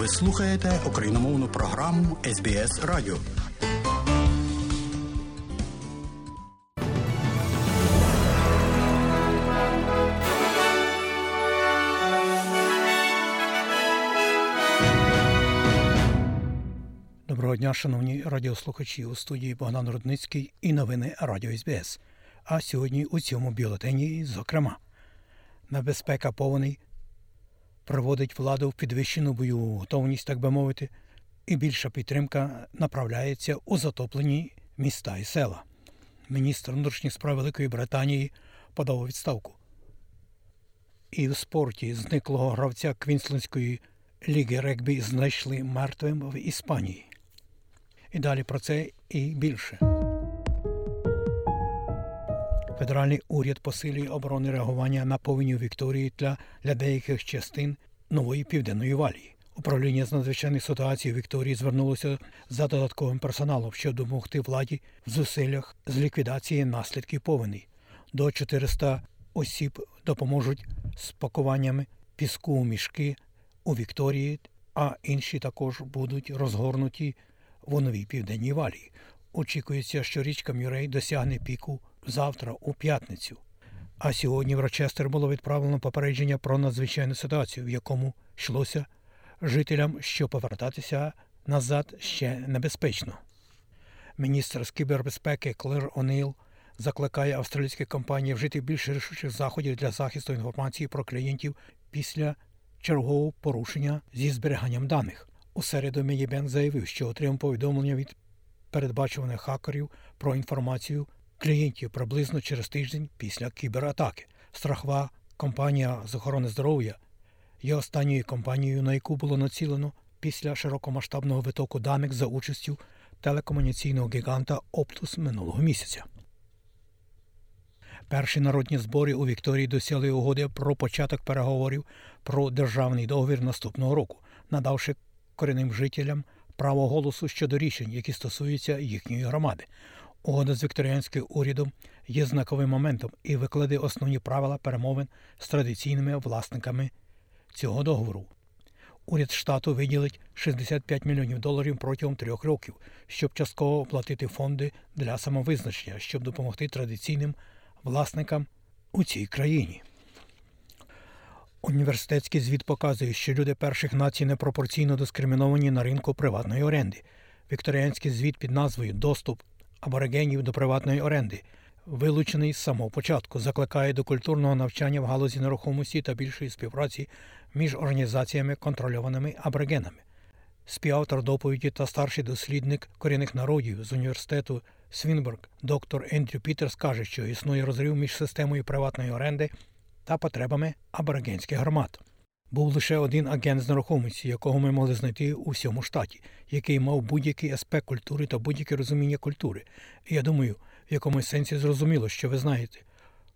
Ви слухаєте україномовну програму СБС Радіо. Доброго дня, шановні радіослухачі у студії Богдан Рудницький і новини Радіо СБС. А сьогодні у цьому бюлетені, зокрема, небезпека повний приводить владу в підвищену бойову готовність, так би мовити, і більша підтримка направляється у затоплені міста і села. Міністр внутрішніх справ Великої Британії подав у відставку. І в спорті зниклого гравця Квінслендської ліги регбі знайшли мертвим в Іспанії. І далі про це і більше. Федеральний уряд посилює оборони реагування на повінь Вікторії для, для деяких частин нової південної валії. Управління з надзвичайних ситуацій Вікторії звернулося за додатковим персоналом, щоб допомогти владі в зусиллях з ліквідації наслідків повеней. До 400 осіб допоможуть з пакуваннями піску у мішки у Вікторії, а інші також будуть розгорнуті в новій південній валії. Очікується, що річка Мюррей досягне піку завтра, у п'ятницю. А сьогодні в Рочестер було відправлено попередження про надзвичайну ситуацію, в якому йшлося жителям, що повертатися назад ще небезпечно. Міністр з кібербезпеки Клер О'Нейл закликає австралійські компанії вжити більше рішучих заходів для захисту інформації про клієнтів після чергового порушення зі зберіганням даних. У середу Мінібенк заявив, що отримав повідомлення від передбачуваних хакерів про інформацію клієнтів приблизно через тиждень після кібератаки. Страхова компанія з охорони здоров'я є останньою компанією, на яку було націлено після широкомасштабного витоку даних за участю телекомунікаційного гіганта Оптус минулого місяця. Перші народні збори у Вікторії досягли угоди про початок переговорів про державний договір наступного року, надавши корінним жителям право голосу щодо рішень, які стосуються їхньої громади. Угода з вікторіанським урядом є знаковим моментом і викладе основні правила перемовин з традиційними власниками цього договору. Уряд штату виділить 65 мільйонів доларів протягом трьох років, щоб частково оплатити фонди для самовизначення, щоб допомогти традиційним власникам у цій країні. Університетський звіт показує, що люди перших націй непропорційно дискриміновані на ринку приватної оренди. Вікторіанський звіт під назвою Доступ аборигенів до приватної оренди, вилучений з самого початку, закликає до культурного навчання в галузі нерухомості та більшої співпраці між організаціями, контрольованими аборигенами. Співавтор доповіді та старший дослідник корінних народів з університету Свінберг, доктор Ендрю Пітерс, каже, що існує розрив між системою приватної оренди та потребами аборигенських громад. Був лише один агент з нерухомості, якого ми могли знайти у всьому штаті, який мав будь-який аспект культури та будь-яке розуміння культури. І я думаю, в якомусь сенсі зрозуміло, що ви знаєте,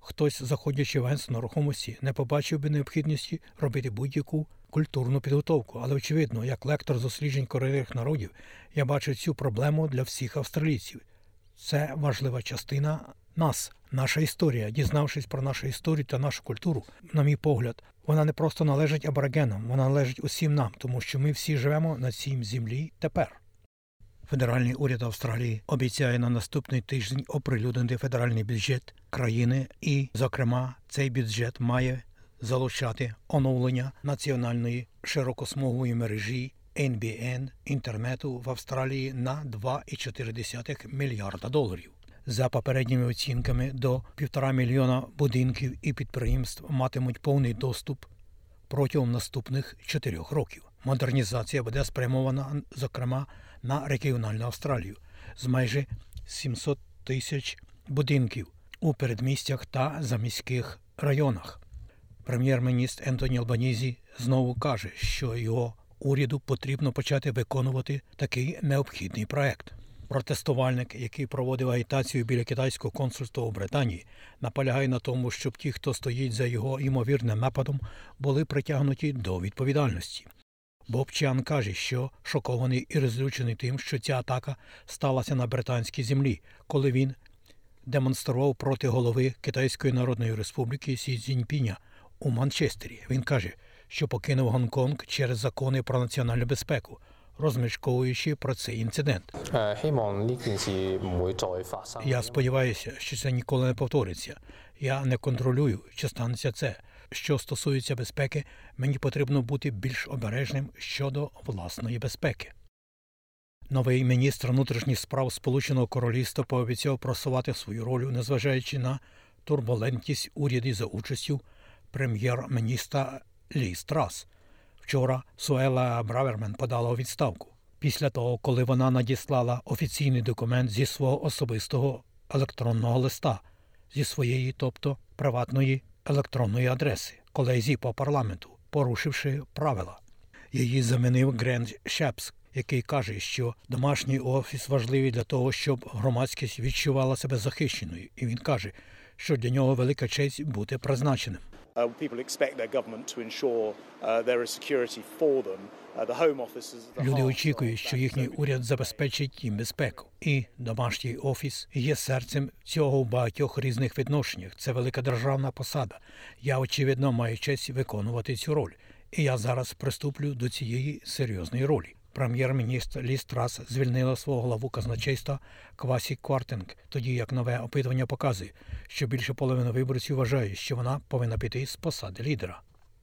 хтось, заходячи в агентство нерухомості, не побачив би необхідності робити будь-яку культурну підготовку. Але, очевидно, як лектор досліджень корейних народів, я бачу цю проблему для всіх австралійців. Це важлива частина нас, наша історія. Дізнавшись про нашу історію та нашу культуру, на мій погляд, вона не просто належить аборигенам, вона належить усім нам, тому що ми всі живемо на цій землі тепер. Федеральний уряд Австралії обіцяє на наступний тиждень оприлюднити федеральний бюджет країни, і, зокрема, цей бюджет має залучати оновлення національної широкосмугової мережі NBN інтернету в Австралії на 2,4 мільярда доларів. За попередніми оцінками, до півтора мільйона будинків і підприємств матимуть повний доступ протягом наступних чотирьох років. Модернізація буде спрямована, зокрема, на регіональну Австралію з майже 700 тисяч будинків у передмістях та заміських районах. Прем'єр-міністр Ентоні Албанізі знову каже, що його уряду потрібно почати виконувати такий необхідний проект. Протестувальник, який проводив агітацію біля китайського консульства у Британії, наполягає на тому, щоб ті, хто стоїть за його ймовірним нападом, були притягнуті до відповідальності. Боб Чан каже, що шокований і розлючений тим, що ця атака сталася на британській землі, коли він демонстрував проти голови Китайської Народної Республіки Сі Цзіньпіня у Манчестері. Він каже, що покинув Гонконг через закони про національну безпеку, розмішковуючи про цей інцидент. Я сподіваюся, що це ніколи не повториться. Я не контролюю, чи станеться це. Що стосується безпеки, мені потрібно бути більш обережним щодо власної безпеки. Новий міністр внутрішніх справ Сполученого Королівства пообіцяв просувати свою роль, незважаючи на турбулентність уряді за участю прем'єр-міністра Ліз Трасс, Вчора Суела Бравермен подала у відставку після того, коли вона надіслала офіційний документ зі свого особистого електронного листа, зі своєї, тобто приватної електронної адреси, колезі по парламенту, порушивши правила. Її замінив Грант Шеппс, який каже, що домашній офіс важливий для того, щоб громадськість відчувала себе захищеною, і він каже, що для нього велика честь бути призначеним. Uh, people expect their government to ensure there is security for them. The Home Office is at the Люди очікують, що їхній уряд забезпечить їм безпеку, і домашній офіс є серцем цього в багатьох різних відношеннях. Це велика державна посада. Я очевидно маю честь виконувати цю роль, і я зараз приступлю до цієї серйозної ролі. Прем'єр-міністр Лі Страс звільнила свого главу казначейства Квасі Квартинг, тоді як нове опитування показує, що більше половини виборців вважають, що вона повинна піти з посади лідера.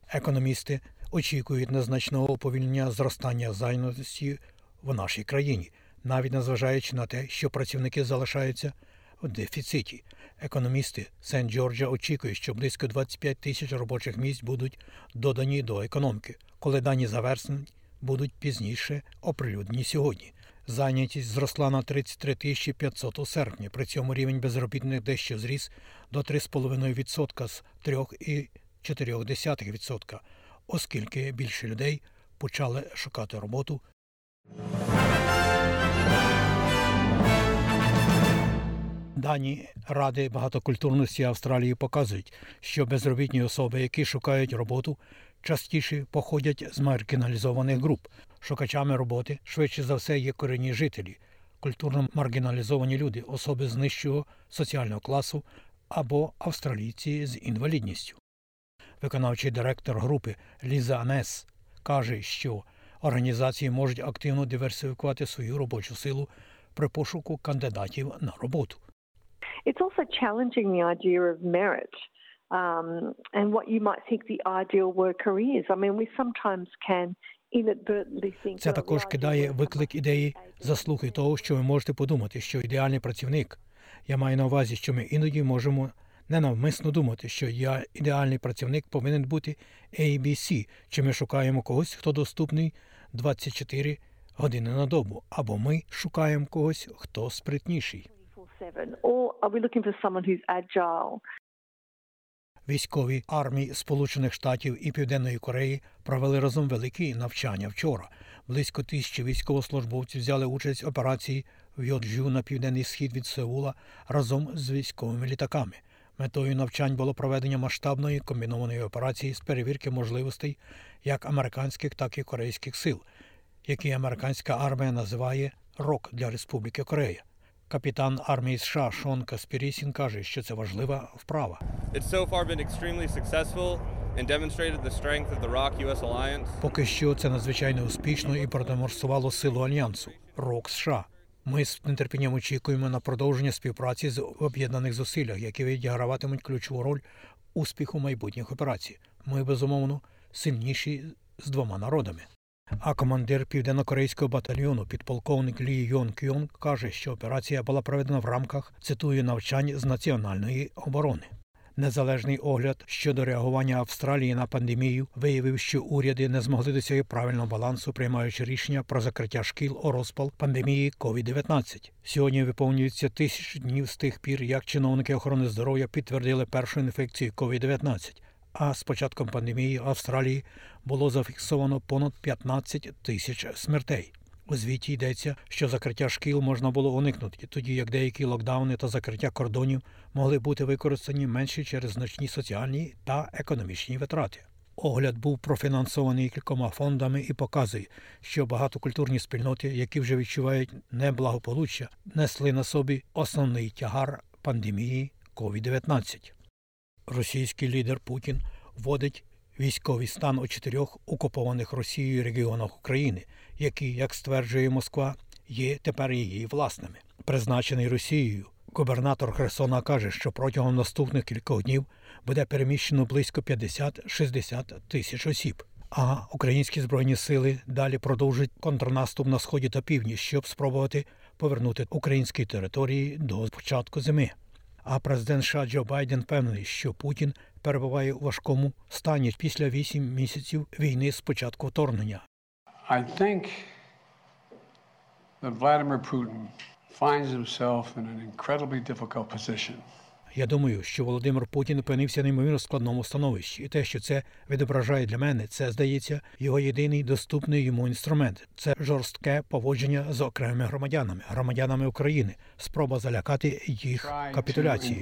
Економісти очікують незначного уповільнення зростання зайнятості в нашій країні, навіть незважаючи на те, що працівники залишаються в дефіциті. Економісти Сент-Джорджа очікують, що близько 25 тисяч робочих місць будуть додані до економіки, коли дані завершені будуть пізніше оприлюднені сьогодні. Зайнятість зросла на 33 тисячі 500 у серпні. При цьому рівень безробітних дещо зріс до 3,5% з 3,4%, оскільки більше людей почали шукати роботу. Дані Ради багатокультурності Австралії показують, що безробітні особи, які шукають роботу, частіше походять з маргіналізованих груп. Шукачами роботи швидше за все є корінні жителі, культурно маргіналізовані люди, особи з нижчого соціального класу або австралійці з інвалідністю. Виконавчий директор групи Ліза Анес каже, що організації можуть активно диверсифікувати свою робочу силу при пошуку кандидатів на роботу. It's also challenging the idea of merit um, and what you might think the ideal worker is. I mean, we sometimes can. Це також кидає виклик ідеї заслуги того, що ви можете подумати, що ідеальний працівник. Я маю на увазі, що ми іноді можемо ненавмисно думати, що я ідеальний працівник повинен бути ABC, чи ми шукаємо когось, хто доступний 24 години на добу, або ми шукаємо когось, хто спритніший. Військові армії Сполучених Штатів і Південної Кореї провели разом великі навчання вчора. Близько тисячі військовослужбовців взяли участь в операції в Йоджу на південний схід від Сеула разом з військовими літаками. Метою навчань було проведення масштабної комбінованої операції з перевірки можливостей як американських, так і корейських сил, які американська армія називає РОК для Республіки Корея. Капітан армії США Шон Каспірісін каже, що це важлива вправа. Поки що це надзвичайно успішно і продемонструвало силу альянсу РОК США. Ми з нетерпінням очікуємо на продовження співпраці з об'єднаних зусиллях, які відіграватимуть ключову роль успіху майбутніх операцій. Ми безумовно сильніші з двома народами. А командир південно-корейського батальйону, підполковник Лі Йон Кьон, каже, що операція була проведена в рамках цитую навчань з національної оборони. Незалежний огляд щодо реагування Австралії на пандемію виявив, що уряди не змогли досягти правильного балансу, приймаючи рішення про закриття шкіл у розпал пандемії COVID-19. Сьогодні виповнюється тисячу днів з тих пір, як чиновники охорони здоров'я підтвердили першу інфекцію COVID-19. А з початком пандемії в Австралії було зафіксовано понад 15 тисяч смертей. У звіті йдеться, що закриття шкіл можна було уникнути, тоді як деякі локдауни та закриття кордонів могли бути використані менше через значні соціальні та економічні витрати. Огляд був профінансований кількома фондами і показує, що багатокультурні спільноти, які вже відчувають неблагополуччя, несли на собі основний тягар пандемії COVID-19. Російський лідер Путін вводить військовий стан у чотирьох окупованих Росією регіонах України, які, як стверджує Москва, є тепер її власними. Призначений Росією. Губернатор Херсона каже, що протягом наступних кількох днів буде переміщено близько 50-60 тисяч осіб. А українські збройні сили далі продовжують контрнаступ на сході та півдні, щоб спробувати повернути українські території до початку зими. А президент США Джо Байден впевнений, що Путін перебуває у важкому стані після вісім місяців війни з початку вторгнення. I think that Vladimir Putin finds himself in an incredibly difficult position. Я думаю, що Володимир Путін опинився неймовірно складному становищі, і те, що це відображає для мене, це здається його єдиний доступний йому інструмент. Це жорстке поводження з окремими громадянами, громадянами України, спроба залякати їх capitulating.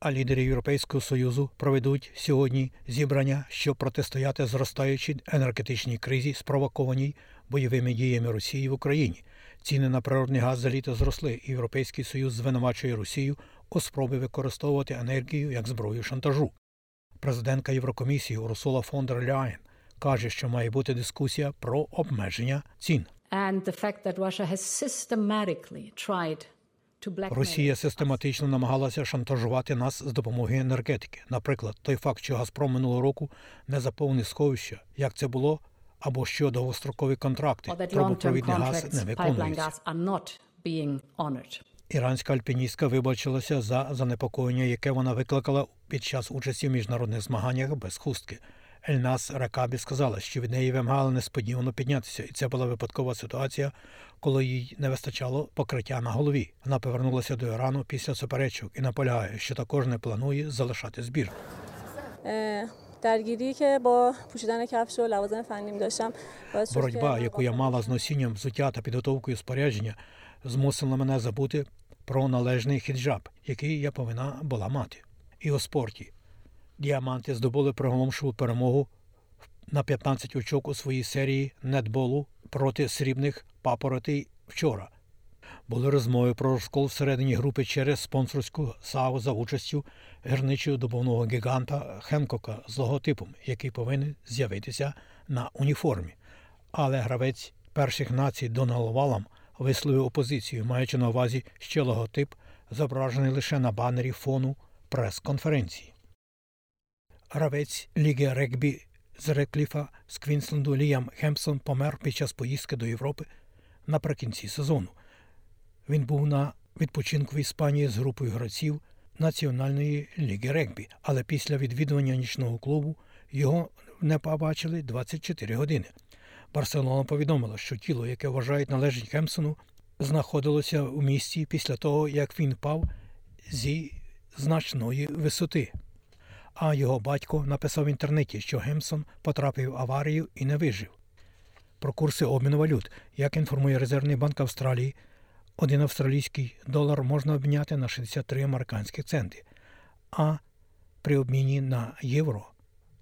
А лідери Європейського союзу проведуть сьогодні зібрання, щоб протистояти зростаючій енергетичній кризі, спровокованій бойовими діями Росії в Україні. Ціни на природний газ за літо зросли. і Європейський союз звинувачує Росію у спробі використовувати енергію як зброю шантажу. Президентка Єврокомісії Урсула фон дер Ляєн каже, що має бути дискусія про обмеження цін. Росія систематично намагалася шантажувати нас з допомогою енергетики. Наприклад, той факт, що Газпром минулого року не заповнив сховища, як це було, або що довгострокові контракти or that трубопровідний газ не pipeline виконуються. gas, are not being honored. Іранська альпіністка вибачилася за занепокоєння, яке вона викликала під час участі в міжнародних змаганнях без хустки. Ельнас Ракабі сказала, що від неї вимагали несподівано піднятися, і це була випадкова ситуація, коли їй не вистачало покриття на голові. Вона повернулася до Ірану після суперечок і наполягає, що також не планує залишати збір. اه، درگیری که با پوشیدن کفش و لوازم فنیم داشتم باعث شد که Боротьба, من яку я با мала з носінням взуття та підготовкою спорядження, змусила мене забути про належний хіджаб, який я повинна була мати. І у спорті. Діаманти здобули приголомшову перемогу на 15 очок у своїй серії нетболу проти срібних папоротей вчора. Були розмови про розкол всередині групи через спонсорську САУ за участю гірничого добувного гіганта Хенкока з логотипом, який повинен з'явитися на уніформі. Але гравець перших націй Донал Валам висловив опозицію, маючи на увазі ще логотип, зображений лише на банері фону прес-конференції. Гравець Ліги регбі з Редкліфа з Квінсленду Ліам Хемпсон помер під час поїздки до Європи наприкінці сезону. Він був на відпочинку в Іспанії з групою гравців Національної ліги регбі, але після відвідування нічного клубу його не побачили 24 години. Барселона повідомила, що тіло, яке вважають належить Хемпсону, знаходилося у місті після того, як він впав зі значної висоти. А його батько написав в інтернеті, що Гемсон потрапив в аварію і не вижив. Про курси обміну валют, як інформує Резервний банк Австралії, один австралійський долар можна обміняти на 63 американські центи, а при обміні на євро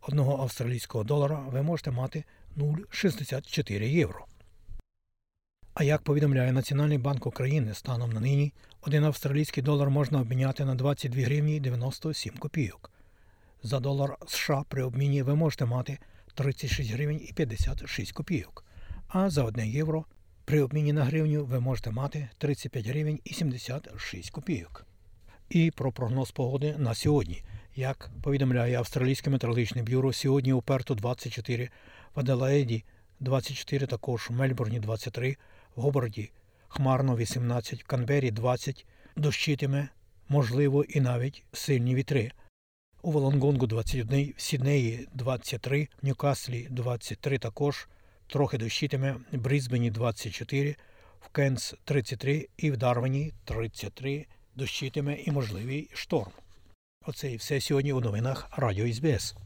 одного австралійського долара ви можете мати 0,64 євро. А як повідомляє Національний банк України станом на нині, один австралійський долар можна обміняти на 22 гривні 97 копійок. За долар США при обміні ви можете мати 36 гривень і 56 копійок, а за 1 євро при обміні на гривню ви можете мати 35 гривень і 76 копійок. І про прогноз погоди на сьогодні. Як повідомляє Австралійське метеорологічне бюро, сьогодні у Перту 24, в Аделаїді 24, також в Мельбурні 23, в Гобарді хмарно 18, в Канбері 20, дощитиме, можливо, і навіть сильні вітри. У Волонгонгу 21, в Сіднеї 23, в Ньюкаслі 23 також, трохи дощитиме, Брізбені 24, в Кенс 33 і в Дарвані 33 дощитиме і можливий шторм. Оце і все сьогодні у новинах Радіо СБС.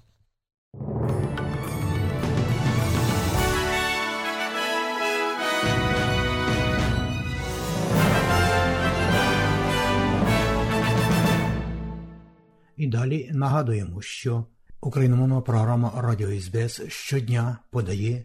І далі нагадуємо, що україномовна програма Радіо СБС щодня подає